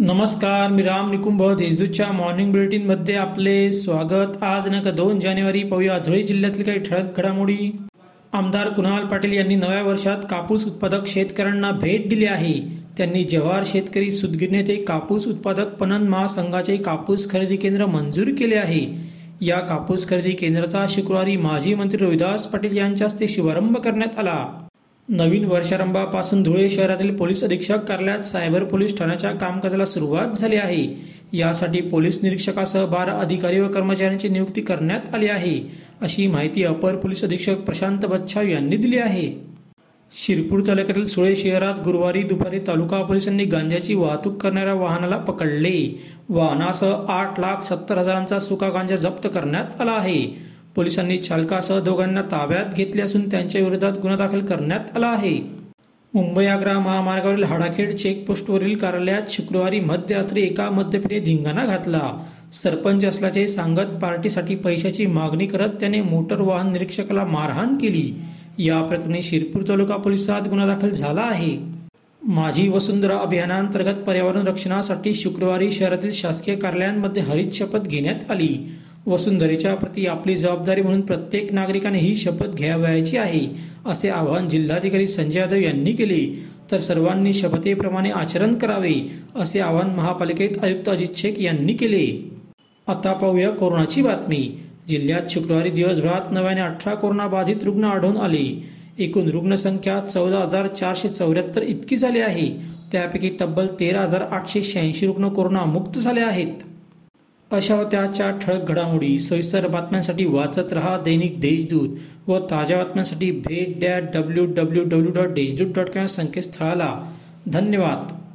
नमस्कार मी राम निकुंभ देशदूतच्या मॉर्निंग बुलेटिनमध्ये आपले स्वागत. आज दिनांक दोन जानेवारी पाहूया धुळे जिल्ह्यातील काही ठळक घडामोडी. आमदार कुणाल पाटील यांनी नव्या वर्षात कापूस उत्पादक शेतकऱ्यांना भेट दिली आहे. त्यांनी जव्हार शेतकरी सुदगिरणे ते कापूस उत्पादक पणन महासंघाचे कापूस खरेदी केंद्र मंजूर केले आहे. या कापूस खरेदी केंद्राचा शुक्रवारी माजी मंत्री रोहिदास पाटील यांच्या हस्ते शुभारंभ करण्यात आला. नवीन वर्षारंभापासून धुळे शहरातील पोलीस अधीक्षक कार्यालयात सायबर पोलीस ठाण्याच्या कामकाजाला सुरुवात झाली आहे. यासाठी पोलीस निरीक्षकासह बारा अधिकारी व कर्मचाऱ्यांची नियुक्ती करण्यात आली आहे अशी माहिती अपर पोलीस अधीक्षक प्रशांत बच्छाव यांनी दिली आहे. शिरपूर तालुक्यातील सुळे शहरात गुरुवारी दुपारी तालुका पोलिसांनी गांजाची वाहतूक करणाऱ्या वाहनाला पकडले. वाहनासह आठ लाख सत्तर हजारांचा सुका गांजा जप्त करण्यात आला आहे. पोलिसांनी चालकासह दोघांना ताब्यात घेतले असून त्यांच्या विरोधात गुन्हा दाखल करण्यात आला आहे. मुंबई आग्रा महामार्गावरील हाडाखेड चेकपोस्टवरील कार्यालयात शुक्रवारी मध्यरात्री एका मध्यपीने धिंगाणा घातला. सरपंच असल्याचे सांगत पार्टीसाठी पैशाची मागणी करत त्याने मोटर वाहन निरीक्षकाला मारहाण केली. या प्रकरणी शिरपूर तालुका पोलिसात गुन्हा दाखल झाला आहे. माझी वसुंधरा अभियानांतर्गत पर्यावरण रक्षणासाठी शुक्रवारी शहरातील शासकीय कार्यालयांमध्ये हरित शपथ घेण्यात आली. वसुंधरेच्या प्रती आपली जबाबदारी म्हणून प्रत्येक नागरिकाने ही शपथ घ्यावयाची आहे असे आवाहन जिल्हाधिकारी संजय यादव यांनी केले. तर सर्वांनी शपथेप्रमाणे आचरण करावे असे आवाहन महापालिकेत आयुक्त अजित शेख यांनी केले. आता पाहूया कोरोनाची बातमी. जिल्ह्यात शुक्रवारी दिवसभरात नव्याने अठरा कोरोना बाधित रुग्ण आढळून आले. एकूण रुग्णसंख्या चौदा हजार चारशे चौऱ्याहत्तर इतकी झाली आहे. त्यापैकी तब्बल तेरा हजार आठशे शहाऐंशी रुग्ण कोरोनामुक्त झाले आहेत. अशा त्याच्या ठळक घडामोडी सविस्तर बातम्यांसाठी वाचत रहा दैनिक देशदूत व ताज्या बातम्यांसाठी भेट that W W W dot Deshdoot dot com संकेतस्थळाला. धन्यवाद.